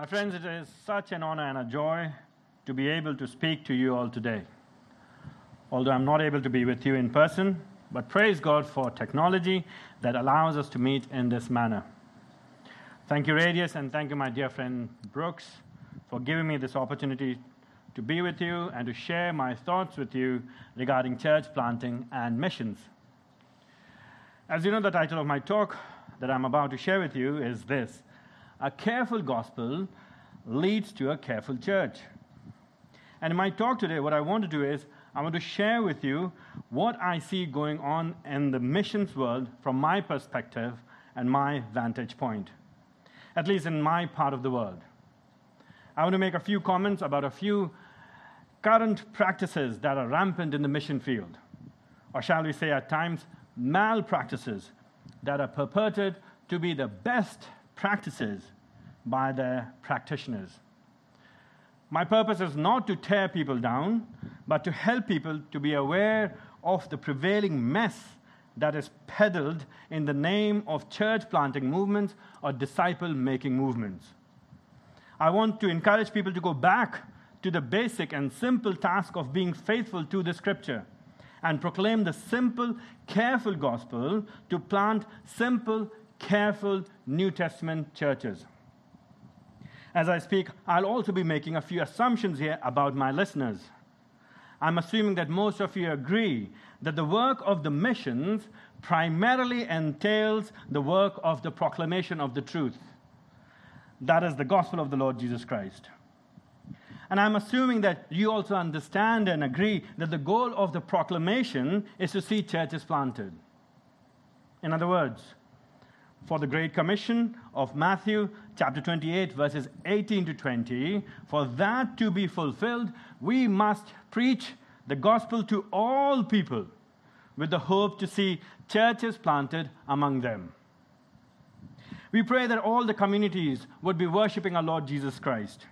My friends, it is such an honor and a joy to be able to speak to you all today. Although I'm not able to be with you in person, but praise God for technology that allows us to meet in this manner. Thank you, Radius, and thank you, my dear friend Brooks, for giving me this opportunity to be with you and to share my thoughts with you regarding church planting and missions. As you know, the title of my talk that I'm about to share with you is this A careful gospel leads to a careful church. And in my talk today, what I want to do is I want to share with you what I see going on in the missions world from my perspective and my vantage point, at least in my part of the world. I want to make a few comments about a few current practices that are rampant in the mission field, or shall we say, at times, malpractices that are purported to be the best practices by their practitioners. My purpose is not to tear people down, but to help people to be aware of the prevailing mess that is peddled in the name of church planting movements or disciple making movements. I want to encourage people to go back to the basic and simple task of being faithful to the scripture and proclaim the simple, careful gospel to plant simple, careful New Testament churches. As I speak, I'll also be making a few assumptions here about my listeners. I'm assuming that most of you agree that the work of the missions primarily entails the work of the proclamation of the truth. That is the gospel of the Lord Jesus Christ. And I'm assuming that you also understand and agree that the goal of the proclamation is to see churches planted. In other words, for the Great Commission of Matthew chapter 28, verses 18 to 20, for that to be fulfilled, we must preach the gospel to all people with the hope to see churches planted among them. We pray that all the communities would be worshiping our Lord Jesus Christ.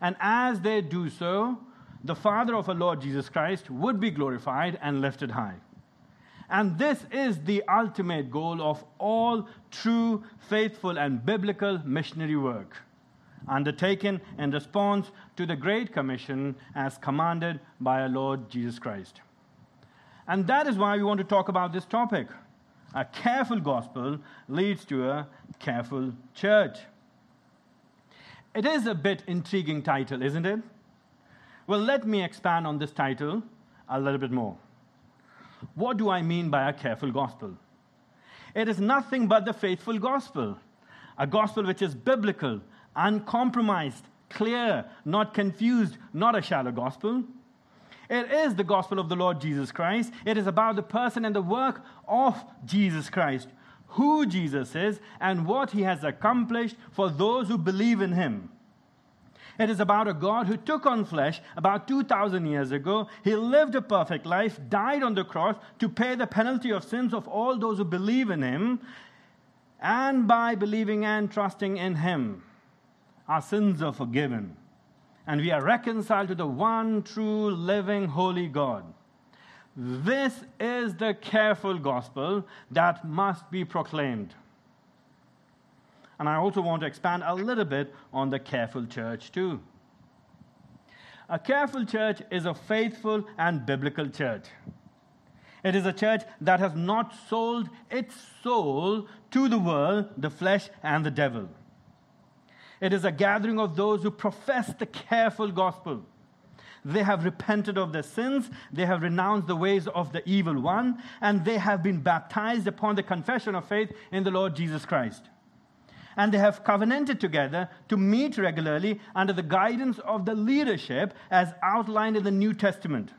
And as they do so, the Father of our Lord Jesus Christ would be glorified and lifted high. And this is the ultimate goal of all true, faithful, and biblical missionary work, undertaken in response to the Great Commission as commanded by our Lord Jesus Christ. And that is why we want to talk about this topic. A careful gospel leads to a careful church. It is a bit intriguing title, isn't it? Well, let me expand on this title a little bit more. What do I mean by a careful gospel? It is nothing but the faithful gospel, a gospel which is biblical, uncompromised, clear, not confused, not a shallow gospel. It is the gospel of the Lord Jesus Christ. It is about the person and the work of Jesus Christ, who Jesus is and what he has accomplished for those who believe in him. It is about a God who took on flesh about 2,000 years ago. He lived a perfect life, died on the cross to pay the penalty of sins of all those who believe in him. And by believing and trusting in him, our sins are forgiven. And we are reconciled to the one true, living, holy God. This is the careful gospel that must be proclaimed. And I also want to expand a little bit on the careful church, too. A careful church is a faithful and biblical church. It is a church that has not sold its soul to the world, the flesh, and the devil. It is a gathering of those who profess the careful gospel they have repented of their sins. They have renounced the ways of the evil one. And they have been baptized upon the confession of faith in the Lord Jesus Christ. And they have covenanted together to meet regularly under the guidance of the leadership as outlined in the New Testament,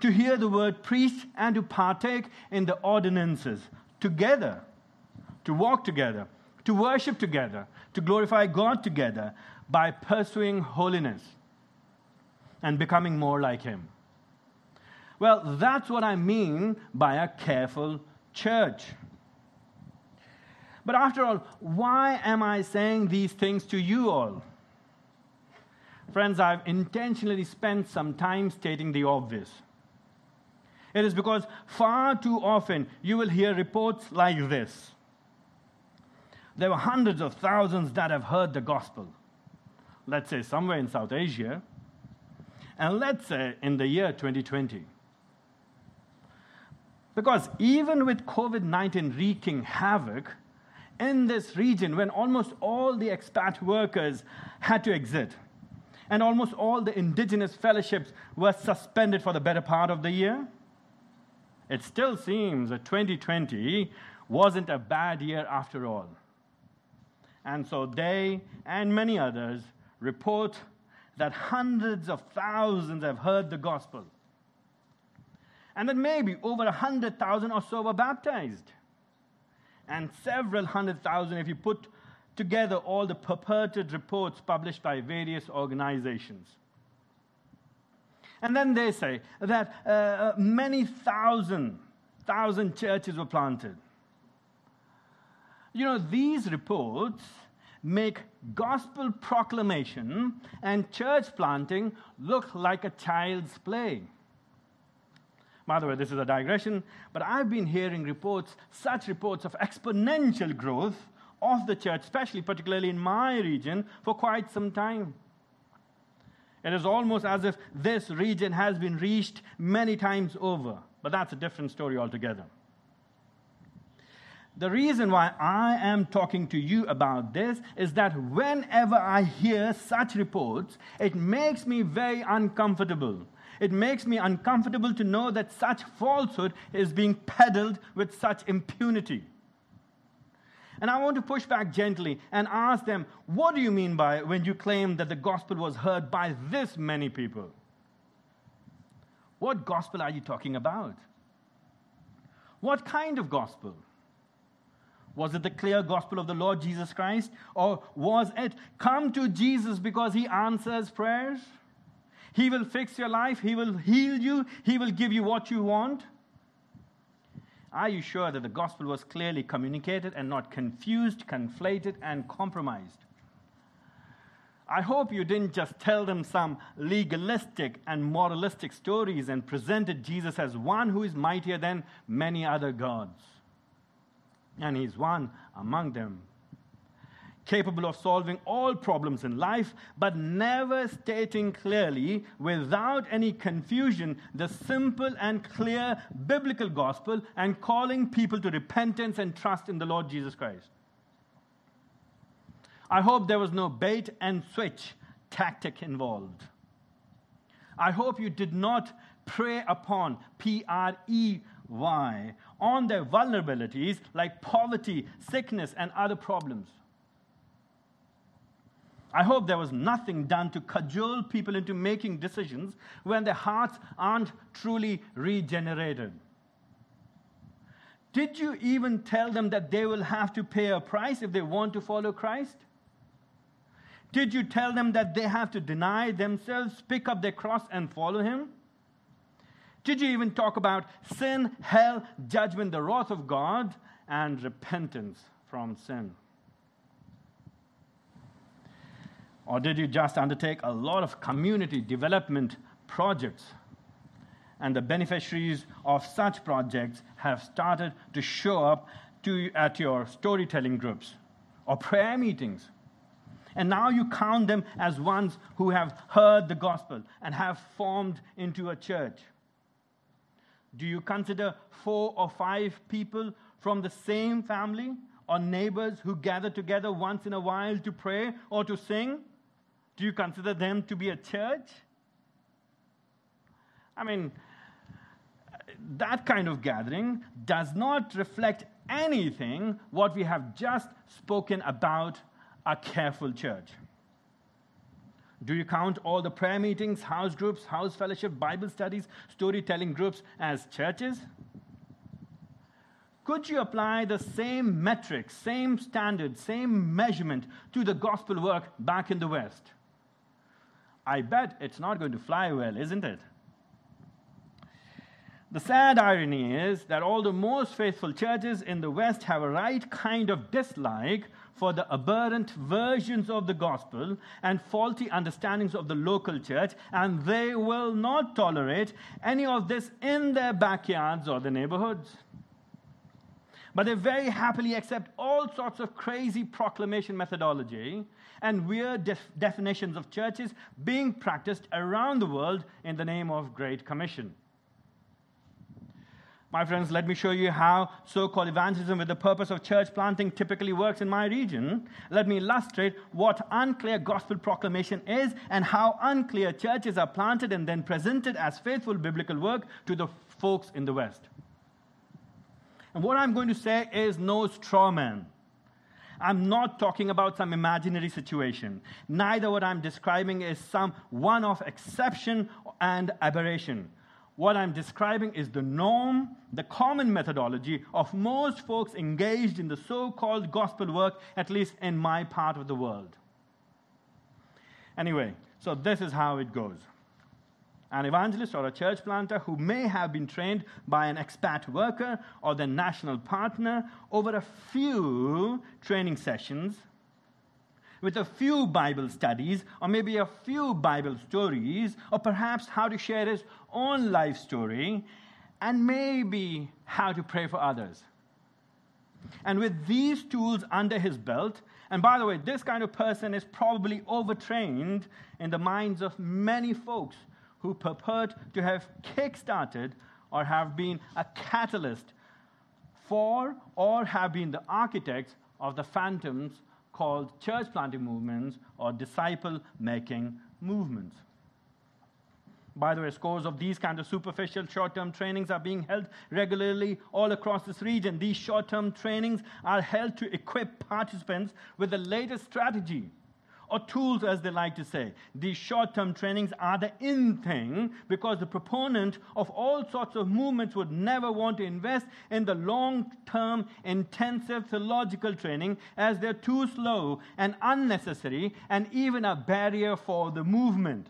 to hear the word preached and to partake in the ordinances together, to walk together, to worship together, to glorify God together by pursuing holiness and becoming more like Him. Well, that's what I mean by a careful church. But after all, why am I saying these things to you all? Friends, I've intentionally spent some time stating the obvious. It is because far too often you will hear reports like this. There were hundreds of thousands that have heard the gospel. let's say somewhere in South Asia, and let's say in the year 2020. Because even with COVID 19 wreaking havoc in this region, when almost all the expat workers had to exit, and almost all the indigenous fellowships were suspended for the better part of the year, it still seems that 2020 wasn't a bad year after all. And so they and many others report that hundreds of thousands have heard the gospel and that maybe over a hundred thousand or so were baptized. And several hundred thousand if you put together all the purported reports published by various organizations. And then they say that uh, uh many thousand, thousand churches were planted. You know, these reports make gospel proclamation and church planting look like a child's play. By the way, this is a digression, but I've been hearing reports, such reports of exponential growth of the church, especially particularly in my region, for quite some time. It is almost as if this region has been reached many times over, but that's a different story altogether. The reason why I am talking to you about this is that whenever I hear such reports, it makes me very uncomfortable it makes me uncomfortable to know that such falsehood is being peddled with such impunity. And I want to push back gently and ask them, what do you mean by when you claim that the gospel was heard by this many people? What gospel are you talking about? What kind of gospel? Was it the clear gospel of the Lord Jesus Christ? Or was it come to Jesus because he answers prayers? He will fix your life. He will heal you. He will give you what you want. Are you sure that the gospel was clearly communicated and not confused, conflated, and compromised? I hope you didn't just tell them some legalistic and moralistic stories and presented Jesus as one who is mightier than many other gods. And he's one among them capable of solving all problems in life, but never stating clearly, without any confusion, the simple and clear biblical gospel and calling people to repentance and trust in the Lord Jesus Christ. I hope there was no bait and switch tactic involved. I hope you did not prey upon P R E Y on their vulnerabilities like poverty, sickness, and other problems. I hope there was nothing done to cajole people into making decisions when their hearts aren't truly regenerated. Did you even tell them that they will have to pay a price if they want to follow Christ? Did you tell them that they have to deny themselves, pick up their cross, and follow Him? Did you even talk about sin, hell, judgment, the wrath of God, and repentance from sin? Or did you just undertake a lot of community development projects? And the beneficiaries of such projects have started to show up to, at your storytelling groups or prayer meetings. And now you count them as ones who have heard the gospel and have formed into a church. Do you consider four or five people from the same family or neighbors who gather together once in a while to pray or to sing? Do you consider them to be a church? I mean, that kind of gathering does not reflect anything what we have just spoken about a careful church. Do you count all the prayer meetings, house groups, house fellowship, Bible studies, storytelling groups as churches? Could you apply the same metrics, same standard, same measurement to the gospel work back in the West? I bet it's not going to fly well, isn't it? The sad irony is that all the most faithful churches in the West have a right kind of dislike for the aberrant versions of the gospel and faulty understandings of the local church, and they will not tolerate any of this in their backyards or their neighborhoods. But they very happily accept all sorts of crazy proclamation methodology and weird def- definitions of churches being practiced around the world in the name of Great Commission. My friends, let me show you how so called evangelism with the purpose of church planting typically works in my region. Let me illustrate what unclear gospel proclamation is and how unclear churches are planted and then presented as faithful biblical work to the folks in the West. And what I'm going to say is no straw man. I'm not talking about some imaginary situation. Neither what I'm describing is some one off exception and aberration. What I'm describing is the norm, the common methodology of most folks engaged in the so called gospel work, at least in my part of the world. Anyway, so this is how it goes. An evangelist or a church planter who may have been trained by an expat worker or the national partner over a few training sessions with a few Bible studies, or maybe a few Bible stories, or perhaps how to share his own life story, and maybe how to pray for others. And with these tools under his belt, and by the way, this kind of person is probably overtrained in the minds of many folks who purport to have kick-started or have been a catalyst for or have been the architects of the phantoms called church planting movements or disciple making movements. By the way, scores of these kind of superficial short term trainings are being held regularly all across this region. These short term trainings are held to equip participants with the latest strategy or tools, as they like to say. These short term trainings are the in thing because the proponent of all sorts of movements would never want to invest in the long term, intensive theological training as they're too slow and unnecessary and even a barrier for the movement.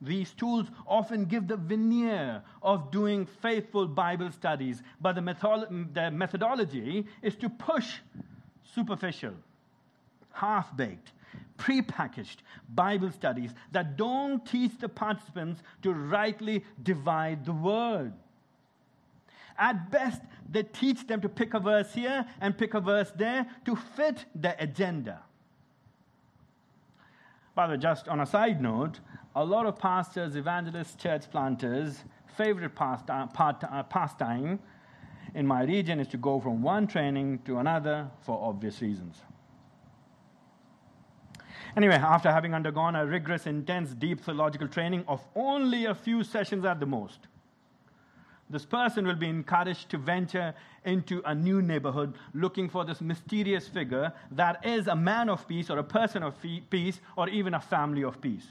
These tools often give the veneer of doing faithful Bible studies, but the, method- the methodology is to push superficial half baked, pre-packaged Bible studies that don't teach the participants to rightly divide the word. At best, they teach them to pick a verse here and pick a verse there to fit their agenda. By the way, just on a side note, a lot of pastors, evangelists, church planters' favorite pastime, uh, pastime in my region is to go from one training to another for obvious reasons. Anyway, after having undergone a rigorous, intense, deep theological training of only a few sessions at the most, this person will be encouraged to venture into a new neighborhood looking for this mysterious figure that is a man of peace or a person of peace or even a family of peace,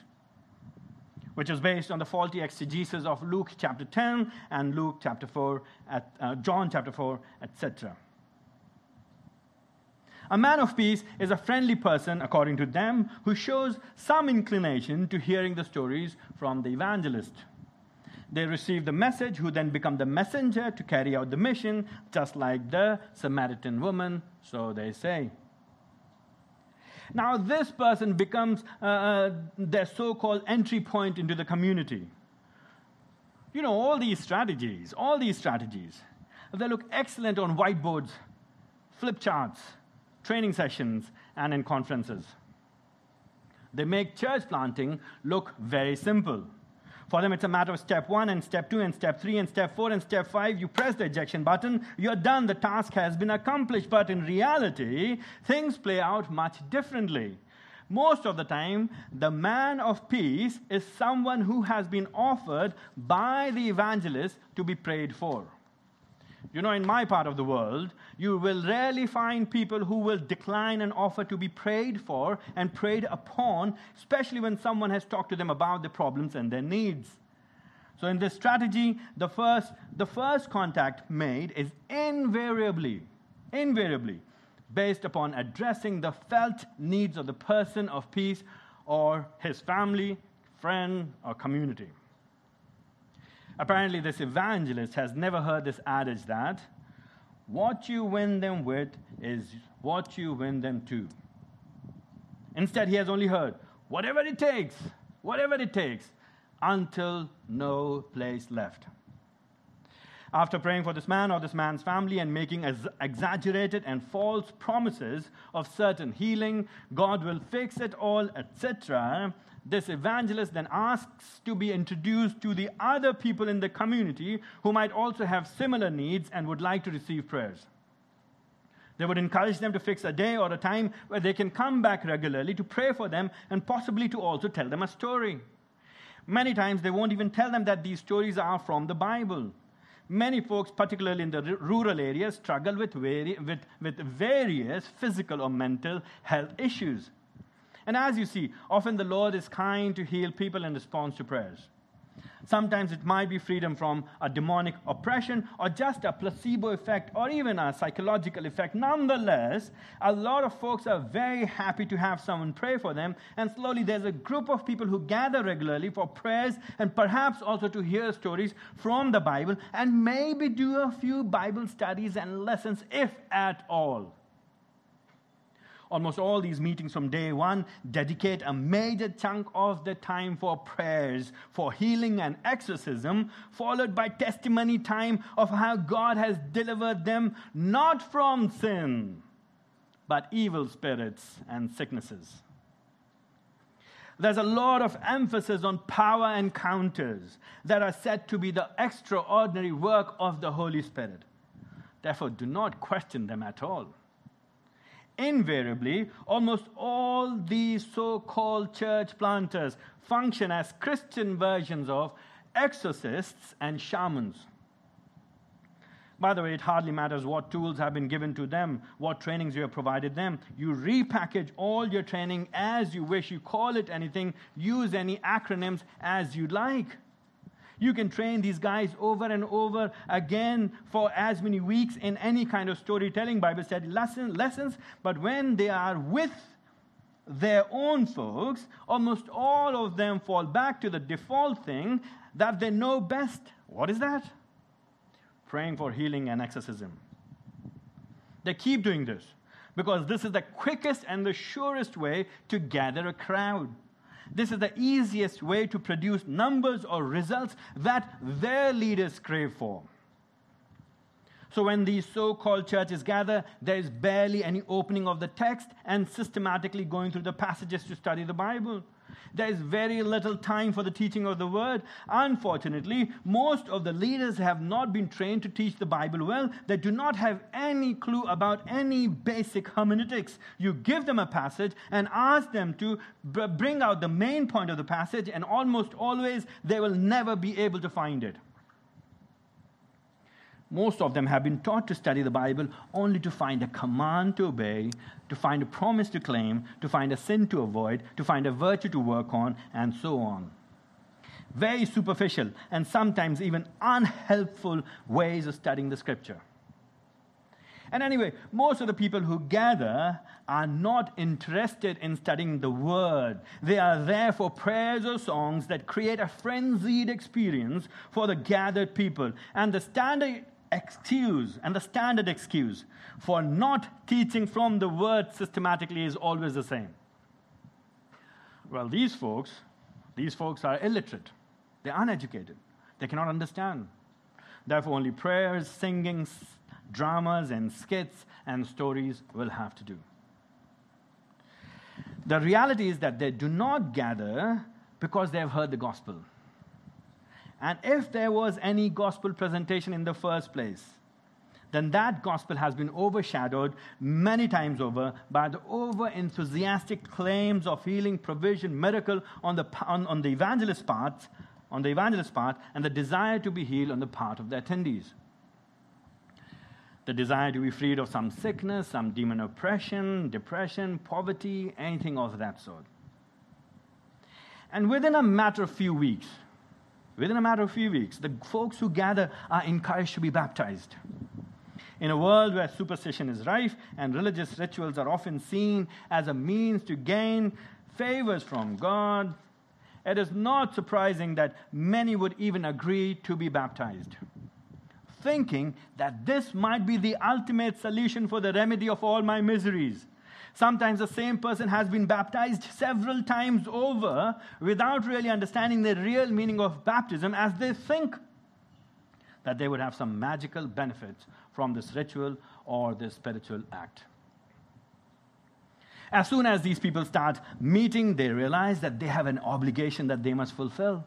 which is based on the faulty exegesis of Luke chapter 10 and Luke chapter 4, at, uh, John chapter 4, etc. A man of peace is a friendly person, according to them, who shows some inclination to hearing the stories from the evangelist. They receive the message, who then become the messenger to carry out the mission, just like the Samaritan woman, so they say. Now, this person becomes uh, uh their so called entry point into the community. You know, all these strategies, all these strategies, they look excellent on whiteboards, flip charts, training sessions, and in conferences. They make church planting look very simple. For them, it's a matter of step one and step two and step three and step four and step five. You press the ejection button, you're done, the task has been accomplished. But in reality, things play out much differently. Most of the time, the man of peace is someone who has been offered by the evangelist to be prayed for. You know, in my part of the world, you will rarely find people who will decline an offer to be prayed for and prayed upon, especially when someone has talked to them about their problems and their needs. So, in this strategy, the first, the first contact made is invariably, invariably based upon addressing the felt needs of the person of peace or his family, friend, or community. Apparently, this evangelist has never heard this adage that what you win them with is what you win them to. Instead, he has only heard whatever it takes, whatever it takes, until no place left. After praying for this man or this man's family and making exaggerated and false promises of certain healing, God will fix it all, etc., this evangelist then asks to be introduced to the other people in the community who might also have similar needs and would like to receive prayers. They would encourage them to fix a day or a time where they can come back regularly to pray for them and possibly to also tell them a story. Many times they won't even tell them that these stories are from the Bible. Many folks, particularly in the rural areas, struggle with, vari- with, with various physical or mental health issues. And as you see, often the Lord is kind to heal people in response to prayers. Sometimes it might be freedom from a demonic oppression or just a placebo effect or even a psychological effect. Nonetheless, a lot of folks are very happy to have someone pray for them. And slowly there's a group of people who gather regularly for prayers and perhaps also to hear stories from the Bible and maybe do a few Bible studies and lessons, if at all. Almost all these meetings from day one dedicate a major chunk of the time for prayers, for healing and exorcism, followed by testimony time of how God has delivered them not from sin, but evil spirits and sicknesses. There's a lot of emphasis on power encounters that are said to be the extraordinary work of the Holy Spirit. Therefore, do not question them at all invariably, almost all these so called church planters function as Christian versions of exorcists and shamans. By the way, it hardly matters what tools have been given to them, what trainings you have provided them. You repackage all your training as you wish. You call it anything, use any acronyms as you like. You can train these guys over and over again for as many weeks in any kind of storytelling, Bible study lesson, lessons. But when they are with their own folks, almost all of them fall back to the default thing that they know best. What is that? Praying for healing and exorcism. They keep doing this because this is the quickest and the surest way to gather a crowd. This is the easiest way to produce numbers or results that their leaders crave for. So, when these so called churches gather, there is barely any opening of the text and systematically going through the passages to study the Bible. There is very little time for the teaching of the word. Unfortunately, most of the leaders have not been trained to teach the Bible well. They do not have any clue about any basic hermeneutics. You give them a passage and ask them to b- bring out the main point of the passage, and almost always they will never be able to find it. Most of them have been taught to study the Bible only to find a command to obey, to find a promise to claim, to find a sin to avoid, to find a virtue to work on, and so on. Very superficial and sometimes even unhelpful ways of studying the scripture. And anyway, most of the people who gather are not interested in studying the word. They are there for prayers or songs that create a frenzied experience for the gathered people. And the standard excuse and the standard excuse for not teaching from the word systematically is always the same. Well, these folks, these folks are illiterate. They're uneducated. They cannot understand. Therefore, only prayers, singing, dramas, and skits and stories will have to do. The reality is that they do not gather because they have heard the gospel. And if there was any gospel presentation in the first place, then that gospel has been overshadowed many times over by the over enthusiastic claims of healing, provision, miracle on the, on, on the evangelist part, on the evangelist part, and the desire to be healed on the part of the attendees. The desire to be freed of some sickness, some demon oppression, depression, poverty, anything of that sort. And within a matter of few weeks, Within a matter of a few weeks, the folks who gather are encouraged to be baptized. In a world where superstition is rife and religious rituals are often seen as a means to gain favors from God, it is not surprising that many would even agree to be baptized, thinking that this might be the ultimate solution for the remedy of all my miseries. Sometimes the same person has been baptized several times over without really understanding the real meaning of baptism as they think. that they would have some magical benefits from this ritual or this spiritual act. As soon as these people start meeting, they realize that they have an obligation that they must fulfill.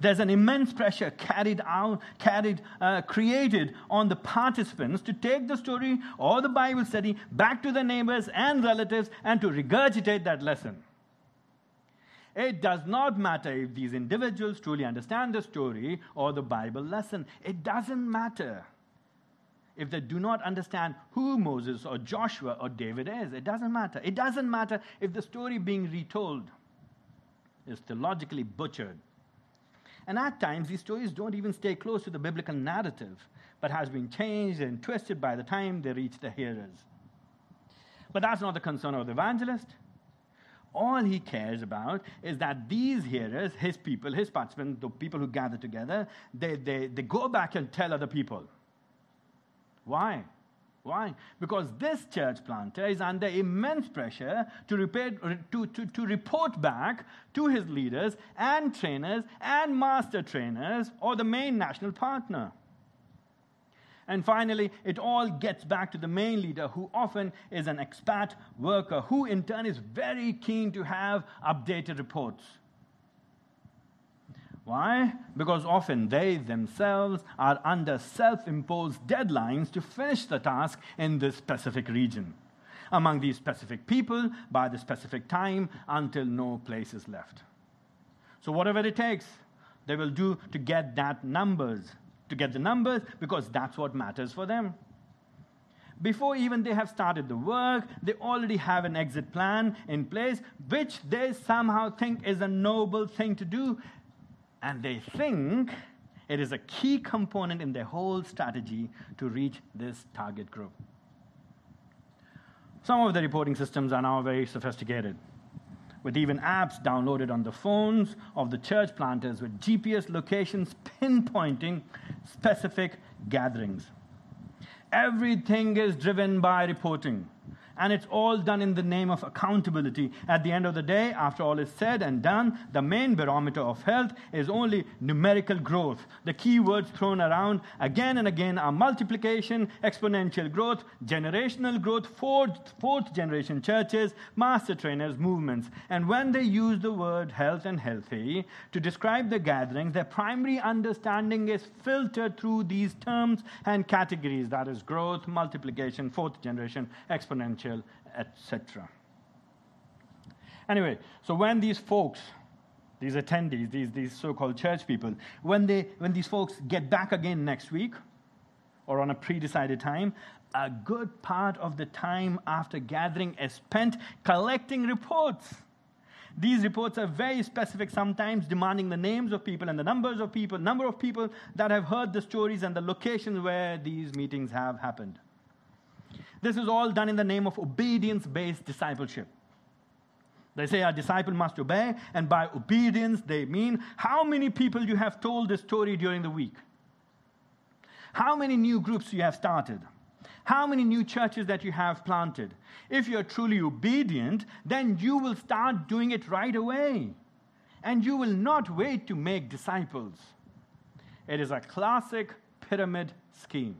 There's an immense pressure carried out, carried, uh, created on the participants to take the story or the Bible study back to their neighbors and relatives and to regurgitate that lesson. It does not matter if these individuals truly understand the story or the Bible lesson. It doesn't matter if they do not understand who Moses or Joshua or David is. It doesn't matter. It doesn't matter if the story being retold is theologically butchered and at times, these stories don't even stay close to the biblical narrative, but has been changed and twisted by the time they reach the hearers. But that's not the concern of the evangelist. All he cares about is that these hearers, his people, his participants, the people who gather together, they, they, they go back and tell other people. Why? Why? Because this church planter is under immense pressure to, repair, to, to, to report back to his leaders and trainers and master trainers or the main national partner. And finally, it all gets back to the main leader, who often is an expat worker, who in turn is very keen to have updated reports. Why? Because often they themselves are under self imposed deadlines to finish the task in this specific region, among these specific people, by the specific time, until no place is left. So, whatever it takes, they will do to get that numbers, to get the numbers, because that's what matters for them. Before even they have started the work, they already have an exit plan in place, which they somehow think is a noble thing to do and they think it is a key component in their whole strategy to reach this target group. Some of the reporting systems are now very sophisticated, with even apps downloaded on the phones of the church planters with GPS locations pinpointing specific gatherings. Everything is driven by reporting and it's all done in the name of accountability. At the end of the day, after all is said and done, the main barometer of health is only numerical growth. The key words thrown around again and again are multiplication, exponential growth, generational growth, fourth, fourth generation churches, master trainers, movements. And when they use the word health and healthy to describe the gatherings, their primary understanding is filtered through these terms and categories that is, growth, multiplication, fourth generation, exponential etc. Anyway, so when these folks, these attendees, these, these so called church people, when, they, when these folks get back again next week or on a pre decided time, a good part of the time after gathering is spent collecting reports. These reports are very specific, sometimes demanding the names of people and the numbers of people, number of people that have heard the stories and the locations where these meetings have happened. This is all done in the name of obedience based discipleship. They say a disciple must obey, and by obedience, they mean how many people you have told the story during the week, how many new groups you have started, how many new churches that you have planted. If you're truly obedient, then you will start doing it right away, and you will not wait to make disciples. It is a classic pyramid scheme.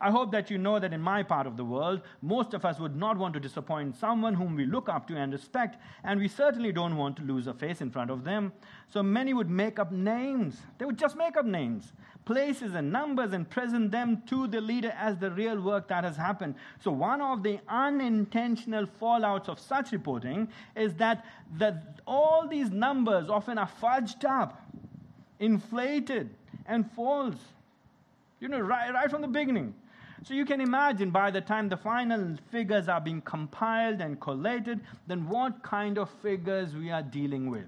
I hope that you know that in my part of the world, most of us would not want to disappoint someone whom we look up to and respect, and we certainly don't want to lose a face in front of them. So many would make up names. They would just make up names, places, and numbers and present them to the leader as the real work that has happened. So, one of the unintentional fallouts of such reporting is that, that all these numbers often are fudged up, inflated, and false. You know, right, right from the beginning. So you can imagine by the time the final figures are being compiled and collated, then what kind of figures we are dealing with.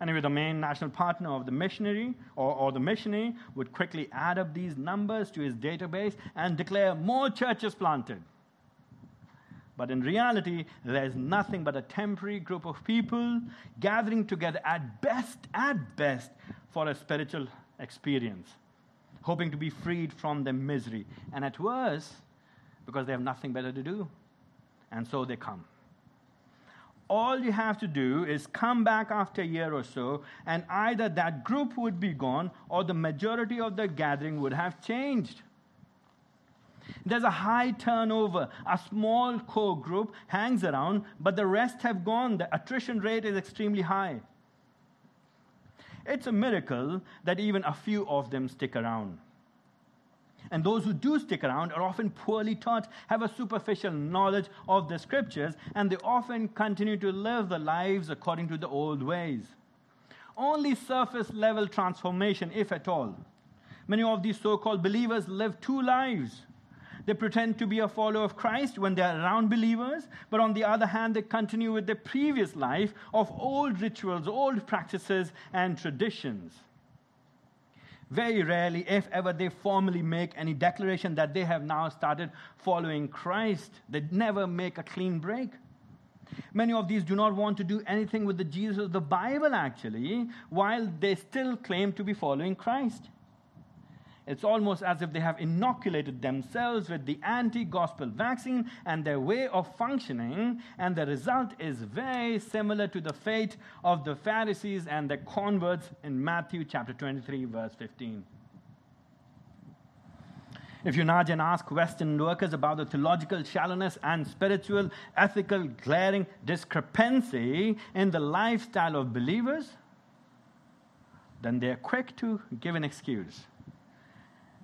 Anyway, the main national partner of the missionary or, or the missionary would quickly add up these numbers to his database and declare more churches planted. But in reality, there's nothing but a temporary group of people gathering together at best, at best, for a spiritual experience hoping to be freed from their misery. And at worst, because they have nothing better to do. And so they come. all you have to do is come back after a year or so, and either that group would be gone or the majority of the gathering would have changed. There's a high turnover. A small core group hangs around, but the rest have gone. The attrition rate is extremely high. It's a miracle that even a few of them stick around. And those who do stick around are often poorly taught, have a superficial knowledge of the scriptures, and they often continue to live their lives according to the old ways. Only surface level transformation, if at all. Many of these so called believers live two lives. They pretend to be a follower of Christ when they are around believers, but on the other hand, they continue with their previous life of old rituals, old practices, and traditions. Very rarely, if ever, they formally make any declaration that they have now started following Christ. They never make a clean break. Many of these do not want to do anything with the Jesus of the Bible, actually, while they still claim to be following Christ. It's almost as if they have inoculated themselves with the anti gospel vaccine and their way of functioning, and the result is very similar to the fate of the Pharisees and their converts in Matthew chapter 23, verse 15. If you nudge and ask Western workers about the theological shallowness and spiritual, ethical, glaring discrepancy in the lifestyle of believers, then they're quick to give an excuse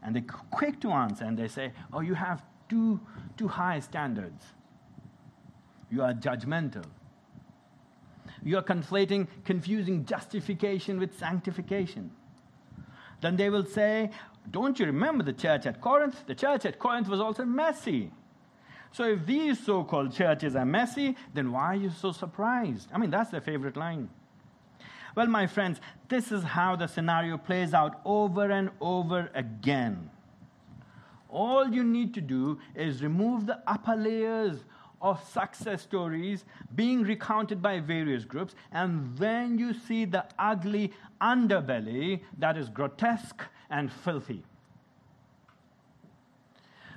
and they're quick to answer and they say, Oh, you have too, too high standards. You are judgmental. You are conflating, confusing justification with sanctification. Then they will say, Don't you remember the church at Corinth? The church at Corinth was also messy. So if these so called churches are messy, then why are you so surprised? I mean, that's their favorite line. Well, my friends, this is how the scenario plays out over and over again. All you need to do is remove the upper layers of success stories being recounted by various groups, and then you see the ugly underbelly that is grotesque and filthy.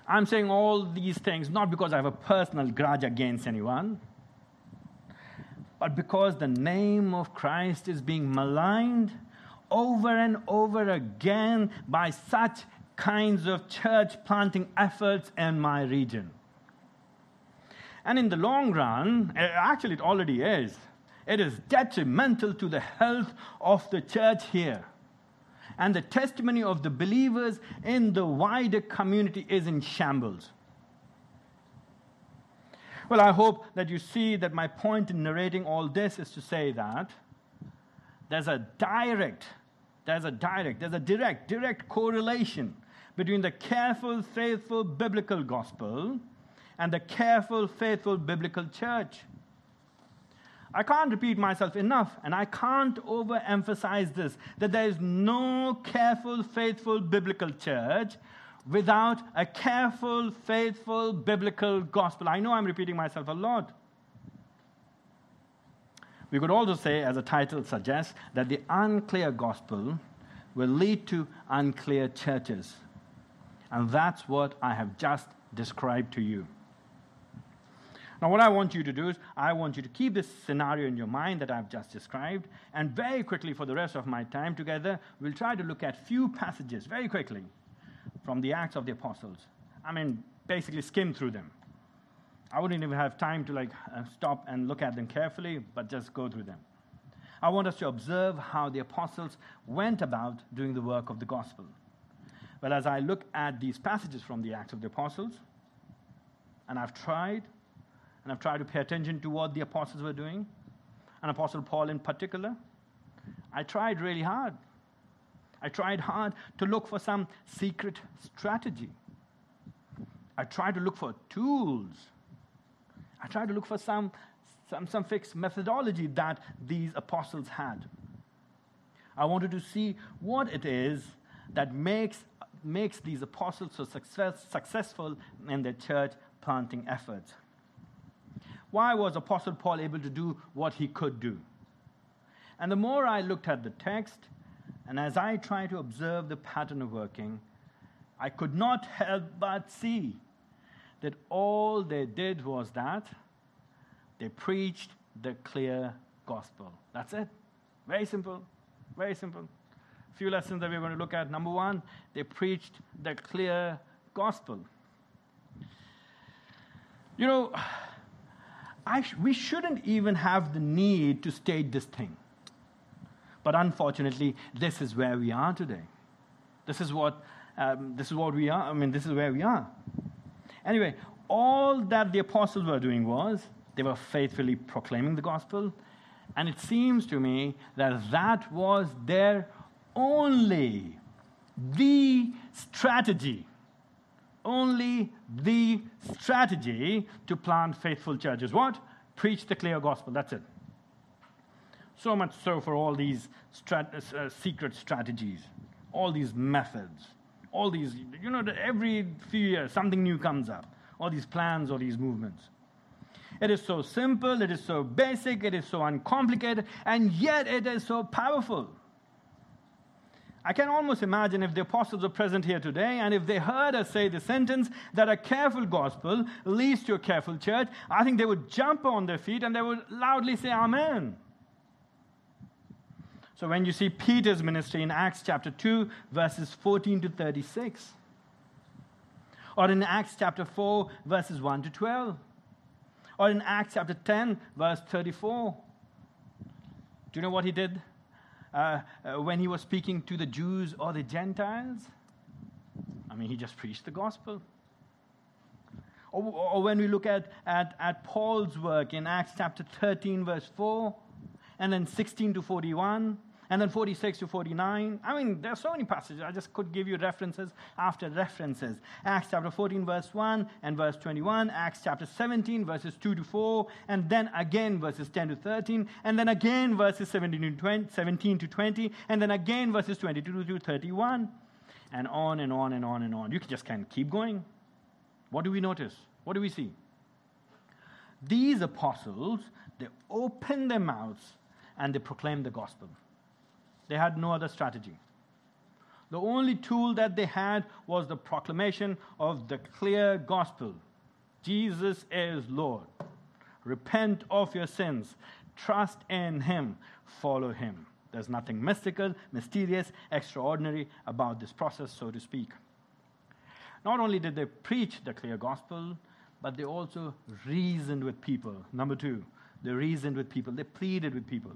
I'm saying all these things not because I have a personal grudge against anyone but because the name of Christ is being maligned over and over again by such kinds of church planting efforts in my region. And in the long run, eh, actually, it already is. It is detrimental to the health of the church here. And the testimony of the believers in the wider community is in shambles. Well, I hope that you see that my point in narrating all this is to say that there's a direct, there's a direct, there's a direct, direct correlation between the careful, faithful biblical gospel and the careful, faithful biblical church. I can't repeat myself enough, and I can't overemphasize this that there is no careful, faithful biblical church without a careful, faithful, biblical gospel. I know I'm repeating myself a lot. We could also say, as the title suggests, that the unclear gospel will lead to unclear churches. And that's what I have just described to you. Now, what I want you to do is, I want you to keep this scenario in your mind that I've just described, and very quickly, for the rest of my time together, we'll try to look at few passages very quickly from the Acts of the Apostles. I mean, basically skim through them. I wouldn't even have time to like uh, stop and look at them carefully, but just go through them. I want us to observe how the apostles went about doing the work of the gospel. Well, as I look at these passages from the Acts of the Apostles, and I've tried, and I've tried to pay attention to what the apostles were doing, and Apostle Paul in particular, I tried really hard I tried hard to look for some secret strategy. I tried to look for tools. I tried to look for some, some, some fixed methodology that these apostles had. I wanted to see what it is that makes, makes these apostles so success, successful in their church planting efforts. Why was Apostle Paul able to do what he could do? And the more I looked at the text, and as I tried to observe the pattern of working, I could not help but see that all they did was that they preached the clear gospel. That's it. Very simple. Very simple. A few lessons that we're going to look at. Number one, they preached the clear gospel. You know, sh- we shouldn't even have the need to state this thing. But unfortunately, this is where we are today. This is what, um, this is what we are. I mean, this is where we are. Anyway, all that the apostles were doing was they were faithfully proclaiming the gospel. And it seems to me that that was their only, the strategy only the strategy to plant faithful churches. What? Preach the clear gospel. That's it. So much so for all these strat- uh, secret strategies, all these methods, all these, you know, every few years something new comes up, all these plans, all these movements. It is so simple, it is so basic, it is so uncomplicated, and yet it is so powerful. I can almost imagine if the apostles were present here today and if they heard us say the sentence that a careful gospel leads to a careful church, I think they would jump on their feet and they would loudly say, Amen. So when you see Peter's ministry in Acts chapter 2, verses 14 to 36, or in Acts chapter 4, verses 1 to 12, or in Acts chapter 10, verse 34, do you know what he did? uh, uh, when he was speaking to the Jews or the Gentiles? I mean, he just preached the gospel. Or, when we look at, at, at Paul's work in Acts chapter 13, verse 4, and then 16 to 41, and then 46 to 49. I mean, there are so many passages. I just could give you references after references. Acts chapter 14, verse 1 and verse 21. Acts chapter 17, verses 2 to 4. And then again, verses 10 to 13. And then again, verses 17 to 20. 17 to 20 and then again, verses 22 to 31. And on and on and on and on. You can just kind of keep going. What do we notice? What do we see? These apostles, they open their mouths and they proclaim the gospel. They had no other strategy. The only tool that they had was the proclamation of the clear gospel Jesus is Lord. Repent of your sins, trust in Him, follow Him. There's nothing mystical, mysterious, extraordinary about this process, so to speak. Not only did they preach the clear gospel, but they also reasoned with people. Number two, they reasoned with people, they pleaded with people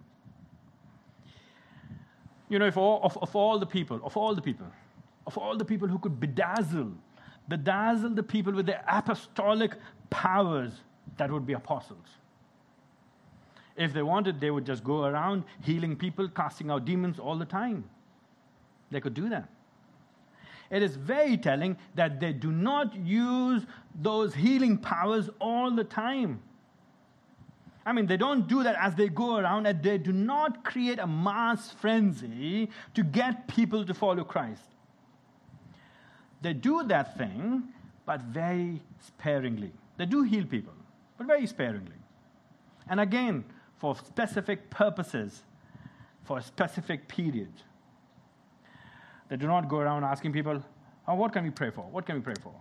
you know, if all, of, of all the people, of all the people, of all the people who could bedazzle, bedazzle the people with their apostolic powers, that would be apostles. If they wanted, they would just go around healing people, casting out demons all the time. They could do that. It is very telling that they do not use those healing powers all the time. I mean, they don't do that as they go around, and they do not create a mass frenzy to get people to follow Christ. They do that thing, but very sparingly. They do heal people, but very sparingly. And again, for specific purposes, for a specific period. They do not go around asking people, oh, what can we pray for? What can we pray for?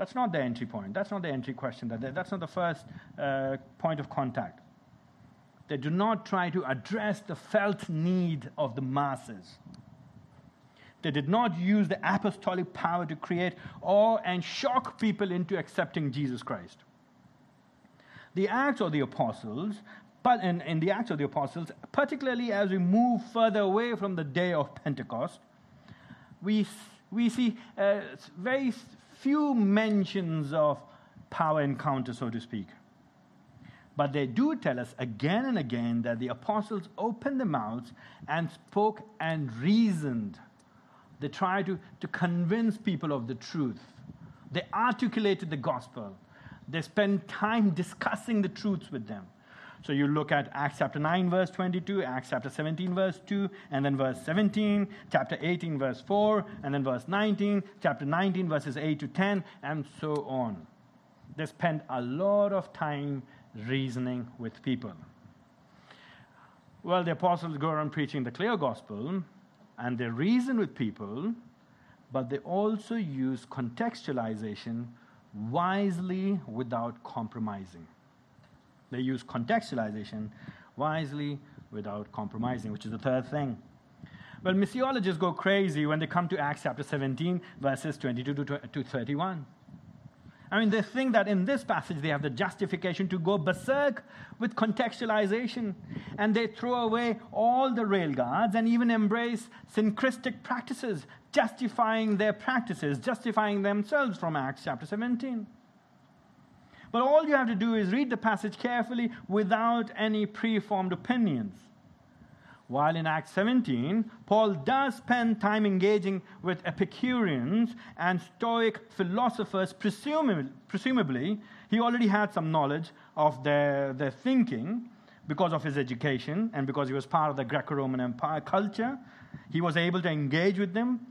That's not the entry point. That's not the entry question. That's not the first uh, point of contact. They do not try to address the felt need of the masses. They did not use the apostolic power to create awe and shock people into accepting Jesus Christ. The Acts of the Apostles, but in, in the Acts of the Apostles, particularly as we move further away from the day of Pentecost, we, we see uh, very few mentions of power encounter, so to speak. But they do tell us again and again that the apostles opened their mouths and spoke and reasoned. They tried to, to convince people of the truth. They articulated the gospel. They spent time discussing the truths with them. So you look at Acts chapter 9, verse 22, Acts chapter 17, verse 2, and then verse 17, chapter 18, verse 4, and then verse 19, chapter 19, verses 8 to 10, and so on. They spend a lot of time reasoning with people. Well, the apostles go around preaching the clear gospel, and they reason with people, but they also use contextualization wisely without compromising. They use contextualization wisely without compromising, which is the third thing. Well, missiologists go crazy when they come to Acts chapter 17, verses 22 to 31. I mean, they think that in this passage they have the justification to go berserk with contextualization, and they throw away all the railguards and even embrace syncretic practices, justifying their practices, justifying themselves from Acts chapter 17. But all you have to do is read the passage carefully without any preformed opinions. While in Acts 17, Paul does spend time engaging with Epicureans and Stoic philosophers, presumably, presumably he already had some knowledge of their, their thinking because of his education and because he was part of the Greco Roman Empire culture. He was able to engage with them.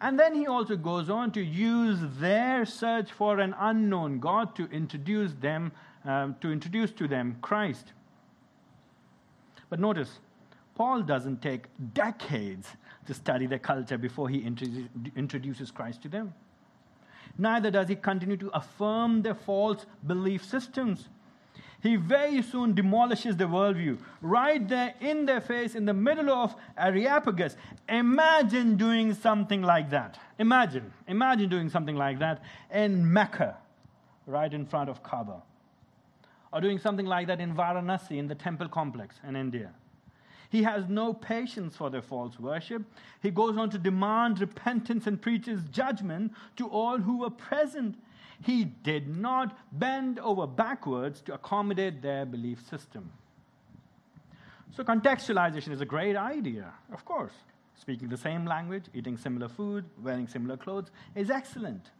And then he also goes on to use their search for an unknown God to introduce them, um, to introduce to them Christ. But notice, Paul doesn't take decades to study their culture before he introduces Christ to them. Neither does he continue to affirm their false belief systems. He very soon demolishes the worldview right there in their face in the middle of Areopagus. Imagine doing something like that. Imagine, imagine doing something like that in Mecca, right in front of Kaaba. Or doing something like that in Varanasi, in the temple complex in India. He has no patience for their false worship. He goes on to demand repentance and preaches judgment to all who were present. He did not bend over backwards to accommodate their belief system. So, contextualization is a great idea, of course. Speaking the same language, eating similar food, wearing similar clothes is excellent.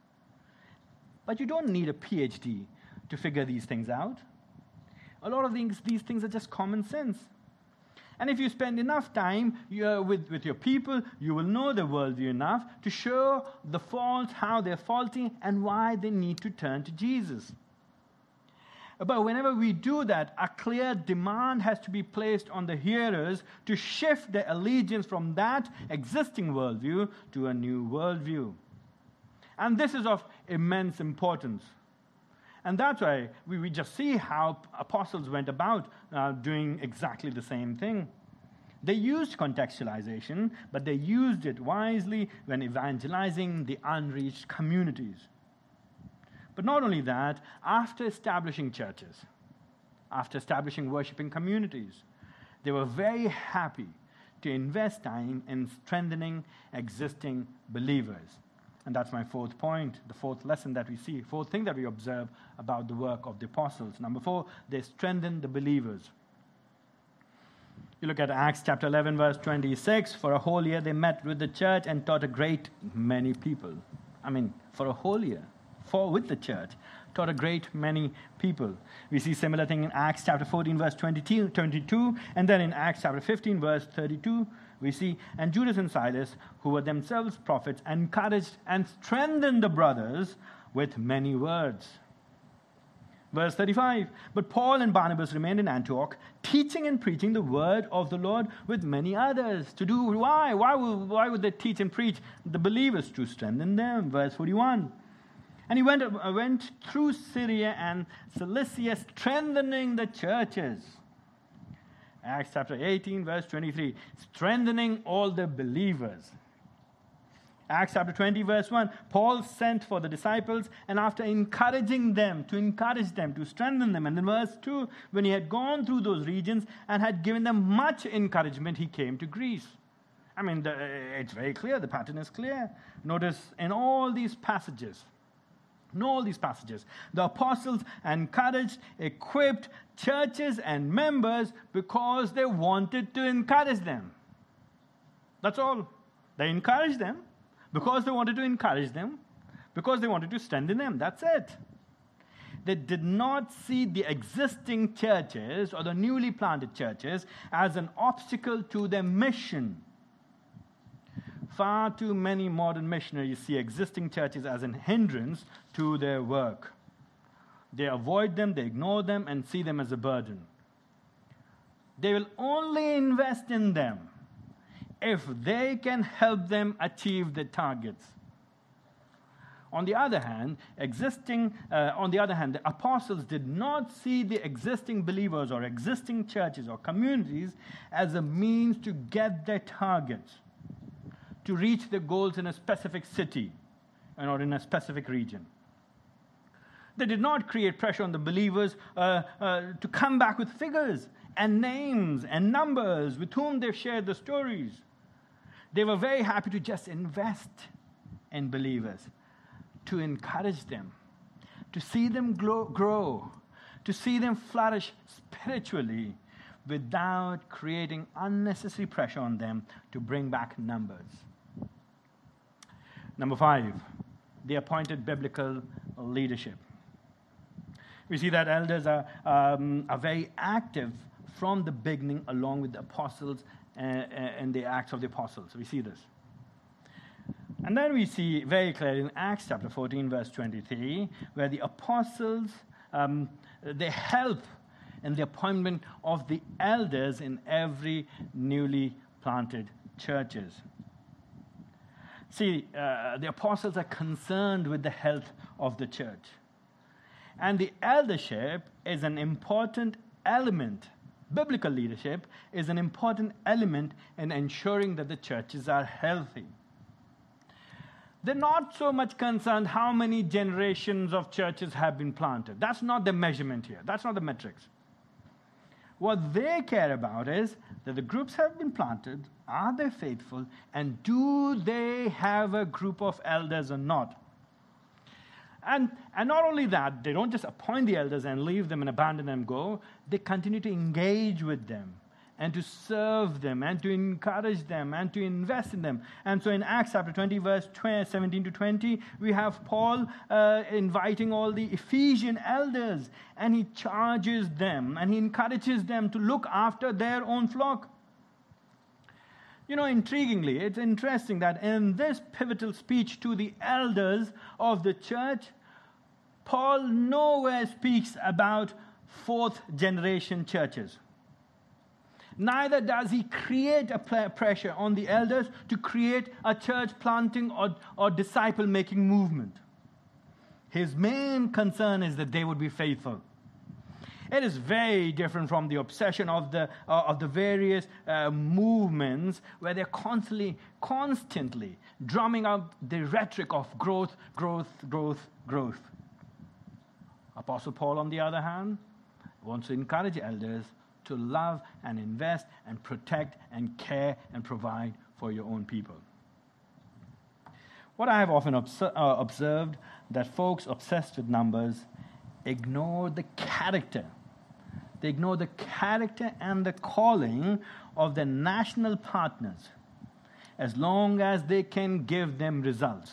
But you don't need a PhD to figure these things out. A lot of these, these things are just common sense. And if you spend enough time uh, with, with your people, you will know the worldview enough to show the faults, how they're faulty, and why they need to turn to Jesus. But whenever we do that, a clear demand has to be placed on the hearers to shift their allegiance from that existing worldview to a new worldview. And this is of immense importance. And that's why we, we just see how apostles went about uh, doing exactly the same thing. They used contextualization, but they used it wisely when evangelizing the unreached communities. But not only that, after establishing churches, after establishing worshiping communities, they were very happy to invest time in strengthening existing believers. And that's my fourth point, the fourth lesson that we see, fourth thing that we observe about the work of the apostles. Number four, they strengthen the believers. You look at Acts chapter 11, verse 26. For a whole year they met with the church and taught a great many people. I mean, for a whole year, for with the church, taught a great many people. We see similar thing in Acts chapter 14, verse 22, 22, and then in Acts chapter 15, verse 32 we see, and Judas and Silas, who were themselves prophets, encouraged and strengthened the brothers with many words. Verse 35 But Paul and Barnabas remained in Antioch, teaching and preaching the word of the Lord with many others. To do why? Why would, why would they teach and preach the believers? To strengthen them. Verse 41. And he went, uh, went through Syria and Cilicia, strengthening the churches. Acts chapter 18, verse 23, strengthening all the believers. Acts chapter 20, verse 1, Paul sent for the disciples, and after encouraging them, to encourage them, to strengthen them, and in verse 2, when he had gone through those regions and had given them much encouragement, he came to Greece. I mean, the, it's very clear, the pattern is clear. Notice in all these passages, in all these passages, the apostles encouraged, equipped churches and members because they wanted to encourage them. That's all. They encouraged them because they wanted to encourage them, because they wanted to strengthen them. That's it. They did not see the existing churches or the newly planted churches as an obstacle to their mission. Far too many modern missionaries see existing churches as an hindrance to their work. They avoid them, they ignore them, and see them as a burden. They will only invest in them if they can help them achieve their targets. On the other hand, existing, uh, on the other hand, the apostles did not see the existing believers or existing churches or communities as a means to get their targets, to reach their goals in a specific city or in a specific region. They did not create pressure on the believers uh, uh, to come back with figures and names and numbers with whom they've shared the stories. They were very happy to just invest in believers, to encourage them, to see them grow, grow to see them flourish spiritually without creating unnecessary pressure on them to bring back numbers. Number five, the appointed biblical leadership. We see that elders are, um, are very active from the beginning, along with the apostles and, uh, uh, and the Acts of the Apostles. We see this. And then we see very clearly in Acts chapter 14, verse 23, where the apostles um, they help in the appointment of the elders in every newly planted churches. See, uh, the apostles are concerned with the health of the church. And the eldership is an important element. Biblical leadership is an important element in ensuring that the churches are healthy. They're not so much concerned how many generations of churches have been planted. That's not the measurement here, that's not the metrics. What they care about is that the groups have been planted, are they faithful, and do they have a group of elders or not? And, and not only that, they don't just appoint the elders and leave them and abandon them, go. They continue to engage with them and to serve them and to encourage them and to invest in them. And so in Acts chapter 20, verse 20, 17 to 20, we have Paul uh, inviting all the Ephesian elders and he charges them and he encourages them to look after their own flock. You know, intriguingly, it's interesting that in this pivotal speech to the elders of the church, Paul nowhere speaks about fourth generation churches neither does he create a pressure on the elders to create a church planting or, or disciple making movement. His main concern is that they would be faithful. It is very different from the obsession of the, uh, of the various uh, movements where they're constantly, constantly drumming up the rhetoric of growth, growth, growth, growth. Apostle Paul, on the other hand, wants to encourage elders to love and invest and protect and care and provide for your own people. What I have often obs- uh, observed that folks obsessed with numbers ignore the character. They ignore the character and the calling of their national partners as long as they can give them results,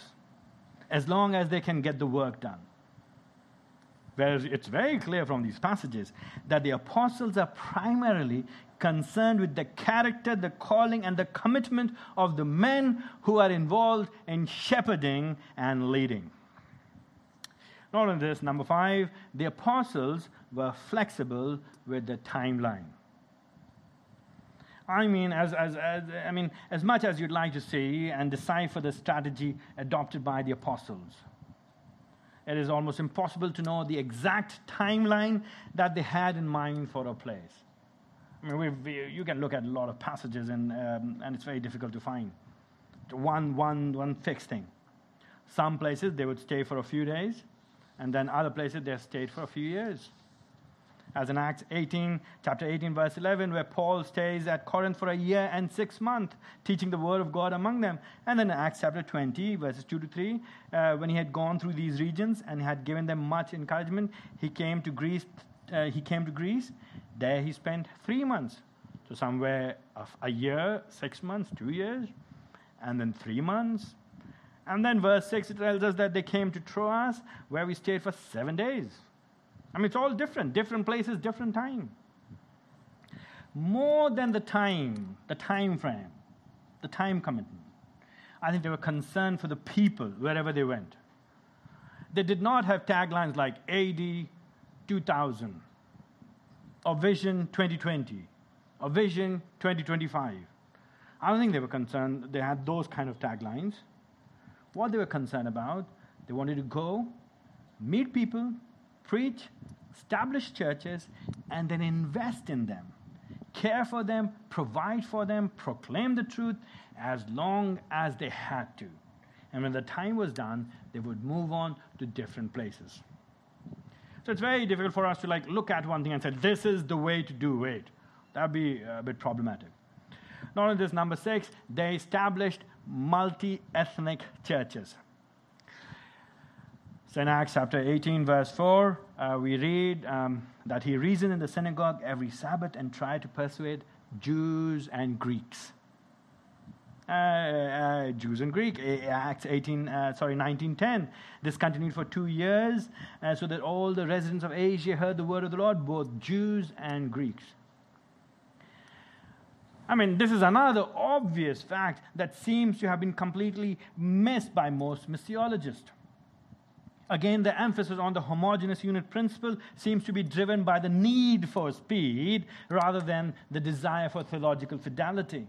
as long as they can get the work done. Whereas it's very clear from these passages that the apostles are primarily concerned with the character, the calling, and the commitment of the men who are involved in shepherding and leading. Not only this, number five, the apostles were flexible with the timeline. I mean, as, as, as, I mean, as much as you'd like to see and decipher the strategy adopted by the apostles it is almost impossible to know the exact timeline that they had in mind for a place. I mean, we, you can look at a lot of passages, and, um, and it's very difficult to find one, one, one fixed thing. Some places they would stay for a few days, and then other places they stayed for a few years as in Acts 18, chapter 18, verse 11, where Paul stays at Corinth for a year and six months, teaching the word of God among them. And then in Acts chapter 20, verses 2 to 3, uh, when he had gone through these regions and had given them much encouragement, he came to Greece. Uh, he came to Greece. There he spent three months. So somewhere of a year, six months, two years, and then three months. And then verse 6 it tells us that they came to Troas, where we stayed for seven days. I mean, it's all different, different places, different time. More than the time, the time frame, the time commitment. I think they were concerned for the people wherever they went. They did not have taglines like AD 2000 or Vision 2020 or Vision 2025. I don't think they were concerned, they had those kind of taglines. What they were concerned about They wanted to go, meet people, preach, establish churches, and then invest in them, care for them, provide for them, proclaim the truth as long as they had to. And when the time was done, they would move on to different places. So it's very difficult for us to like look at one thing and say, this is the way to do it. That'd be uh, a bit problematic. Not only this, number six, they established multi ethnic churches. So in Acts chapter 18, verse 4, uh, we read um, that he reasoned in the synagogue every Sabbath and tried to persuade Jews and Greeks. Uh, uh, Jews and Greek. Acts 18, uh, sorry, 1910. This continued for two years, uh, so that all the residents of Asia heard the word of the Lord, both Jews and Greeks. I mean, this is another obvious fact that seems to have been completely missed by most missiologists. Again, the emphasis on the homogeneous unit principle seems to be driven by the need for speed rather than the desire for theological fidelity.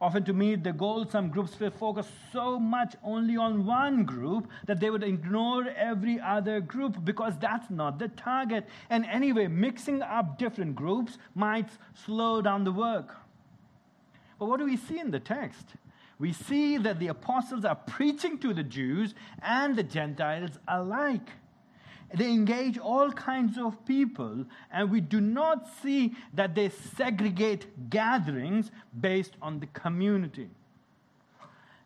Often, to meet the goal, some groups will focus so much only on one group that they would ignore every other group because that's not the target. And anyway, mixing up different groups might slow down the work. But what do we see in the text? We see that the apostles are preaching to the Jews and the Gentiles alike. They engage all kinds of people, and we do not see that they segregate gatherings based on the community.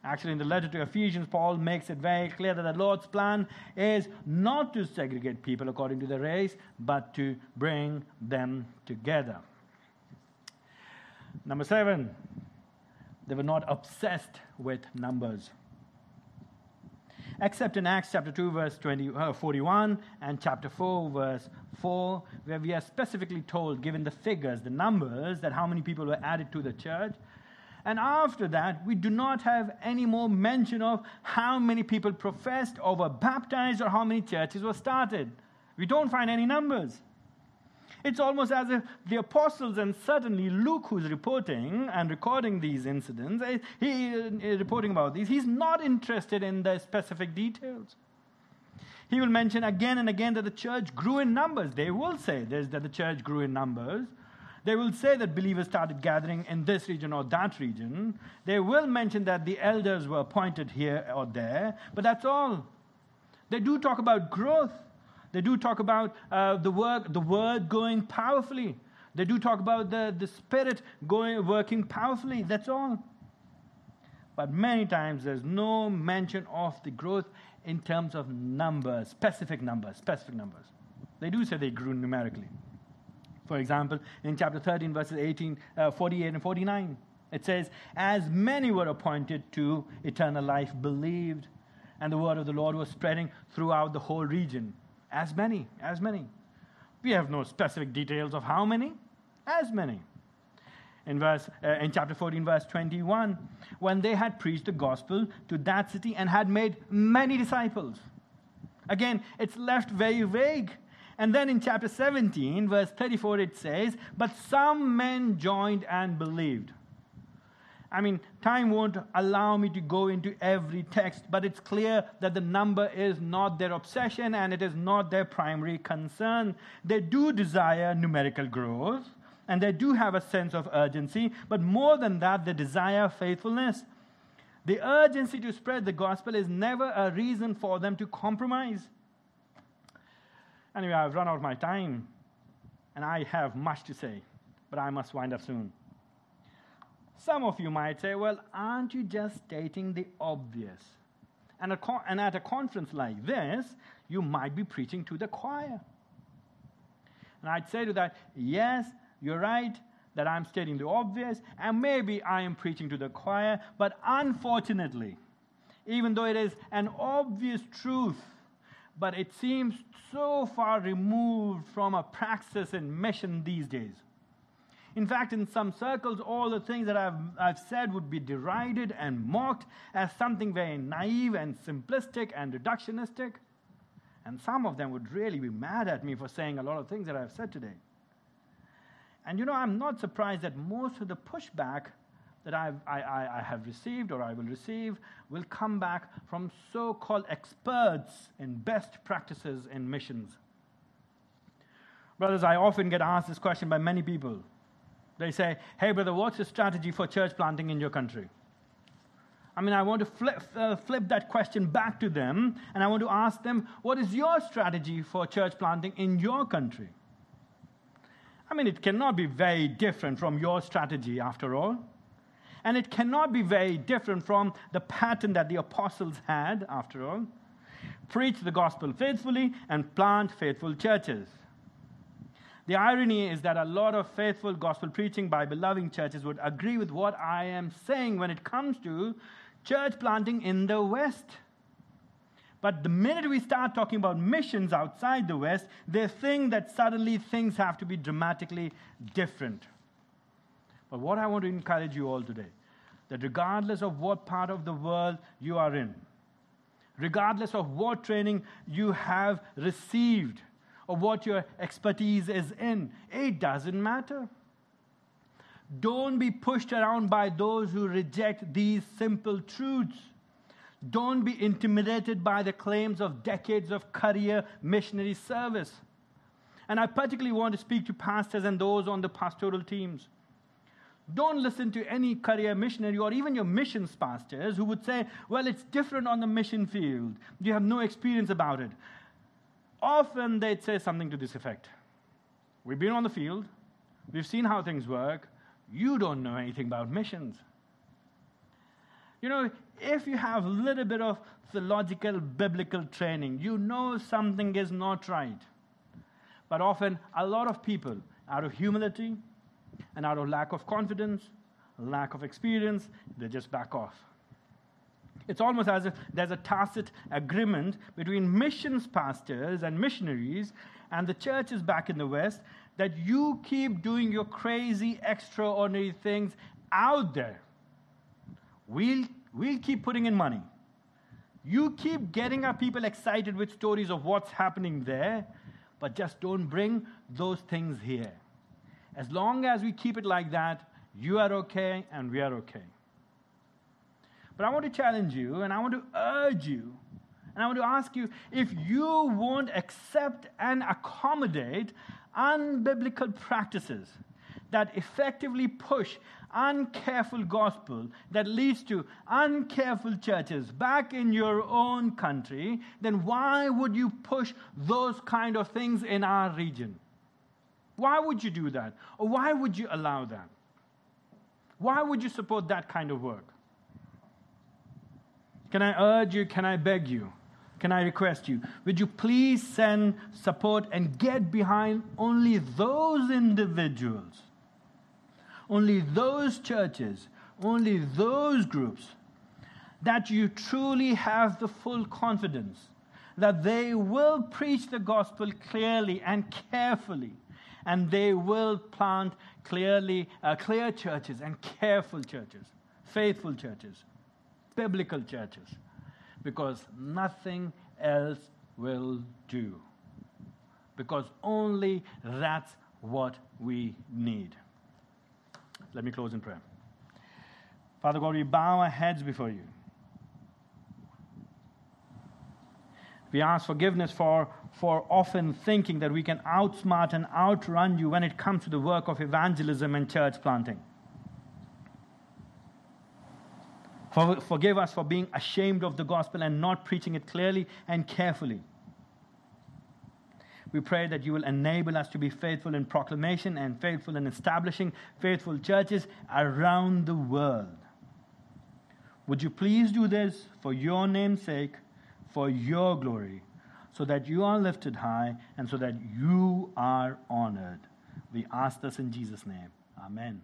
Actually, in the letter to Ephesians, Paul makes it very clear that the Lord's plan is not to segregate people according to their race, but to bring them together. Number seven, they were not obsessed with numbers except in Acts chapter 2, verse 20, uh, 41, and chapter 4, verse 4, where we are specifically told, given the figures, the numbers, that how many people were added to the church. And after that, we do not have any more mention of how many people professed or were baptized or how many churches were started. We don't find any numbers. It's almost as if the apostles, and certainly Luke, who's reporting and recording these incidents, eh, he is reporting about these, he's not interested in the specific details. He will mention again and again that the church grew in numbers. They will say this, that the church grew in numbers. They will say that believers started gathering in this region or that region. They will mention that the elders were appointed here or there, but that's all. They do talk about growth. They do talk about uh, the work, the word going powerfully. They do talk about the, the spirit going working powerfully. That's all. But many times there's no mention of the growth in terms of numbers, specific numbers, specific numbers. They do say they grew numerically. For example, in chapter 13, verses 18, uh, 48 and 49, it says, As many were appointed to eternal life believed, and the word of the Lord was spreading throughout the whole region. As many, as many. We have no specific details of how many, as many. In, verse, uh, in chapter 14, verse 21, when they had preached the gospel to that city and had made many disciples. Again, it's left very vague. And then in chapter 17, verse 34, it says, But some men joined and believed. I mean, time won't allow me to go into every text, but it's clear that the number is not their obsession and it is not their primary concern. They do desire numerical growth and they do have a sense of urgency, but more than that, they desire faithfulness. The urgency to spread the gospel is never a reason for them to compromise. Anyway, I've run out of my time and I have much to say, but I must wind up soon. Some of you might say, well, aren't you just stating the obvious? And, con- and at a conference like this, you might be preaching to the choir. And I'd say to that, yes, you're right that I'm stating the obvious, and maybe I am preaching to the choir, but unfortunately, even though it is an obvious truth, but it seems so far removed from a praxis and mission these days. In fact, in some circles, all the things that I've, I've said would be derided and mocked as something very naive and simplistic and reductionistic. And some of them would really be mad at me for saying a lot of things that I've said today. And you know, I'm not surprised that most of the pushback that I've, I, I, I have received or I will receive will come back from so called experts in best practices in missions. Brothers, I often get asked this question by many people. They say, Hey, brother, what's the strategy for church planting in your country? I mean, I want to flip, uh, flip that question back to them, and I want to ask them, What is your strategy for church planting in your country? I mean, it cannot be very different from your strategy after all. And it cannot be very different from the pattern that the apostles had, after all. Preach the gospel faithfully and plant faithful churches. The irony is that a lot of faithful gospel preaching Bible loving churches would agree with what I am saying when it comes to church planting in the West. But the minute we start talking about missions outside the West, they think that suddenly things have to be dramatically different. But what I want to encourage you all today that regardless of what part of the world you are in, regardless of what training you have received, or what your expertise is in, it doesn't matter. Don't be pushed around by those who reject these simple truths. Don't be intimidated by the claims of decades of career missionary service. And I particularly want to speak to pastors and those on the pastoral teams. Don't listen to any career missionary or even your missions pastors who would say, well, it's different on the mission field. You have no experience about it. Often they'd say something to this effect We've been on the field, we've seen how things work. You don't know anything about missions. You know, if you have a little bit of theological, biblical training, you know something is not right. But often, a lot of people, out of humility, and out of lack of confidence, lack of experience, they just back off. It's almost as if there's a tacit agreement between missions pastors and missionaries and the churches back in the West that you keep doing your crazy, extraordinary things out there. We'll, we'll keep putting in money. You keep getting our people excited with stories of what's happening there, but just don't bring those things here. As long as we keep it like that, you are okay and we are okay. But I want to challenge you and I want to urge you and I want to ask you if you won't accept and accommodate unbiblical practices that effectively push uncareful gospel that leads to uncareful churches back in your own country, then why would you push those kind of things in our region? Why would you do that? Or why would you allow that? Why would you support that kind of work? Can I urge you? Can I beg you? Can I request you? Would you please send support and get behind only those individuals, only those churches, only those groups that you truly have the full confidence that they will preach the gospel clearly and carefully and they will plant clearly uh, clear churches and careful churches, faithful churches, biblical churches, because nothing else will do. Because only that's what we need. Let me close in prayer. Father God, we bow our heads before you. We ask forgiveness for, for often thinking that we can outsmart and outrun you when it comes to the work of evangelism and church planting. For, forgive us for being ashamed of the gospel and not preaching it clearly and carefully. We pray that you will enable us to be faithful in proclamation and faithful in establishing faithful churches around the world. Would you please do this for your name's sake, for your glory, so that you are lifted high and so that you are honored? We ask this in Jesus' name. Amen.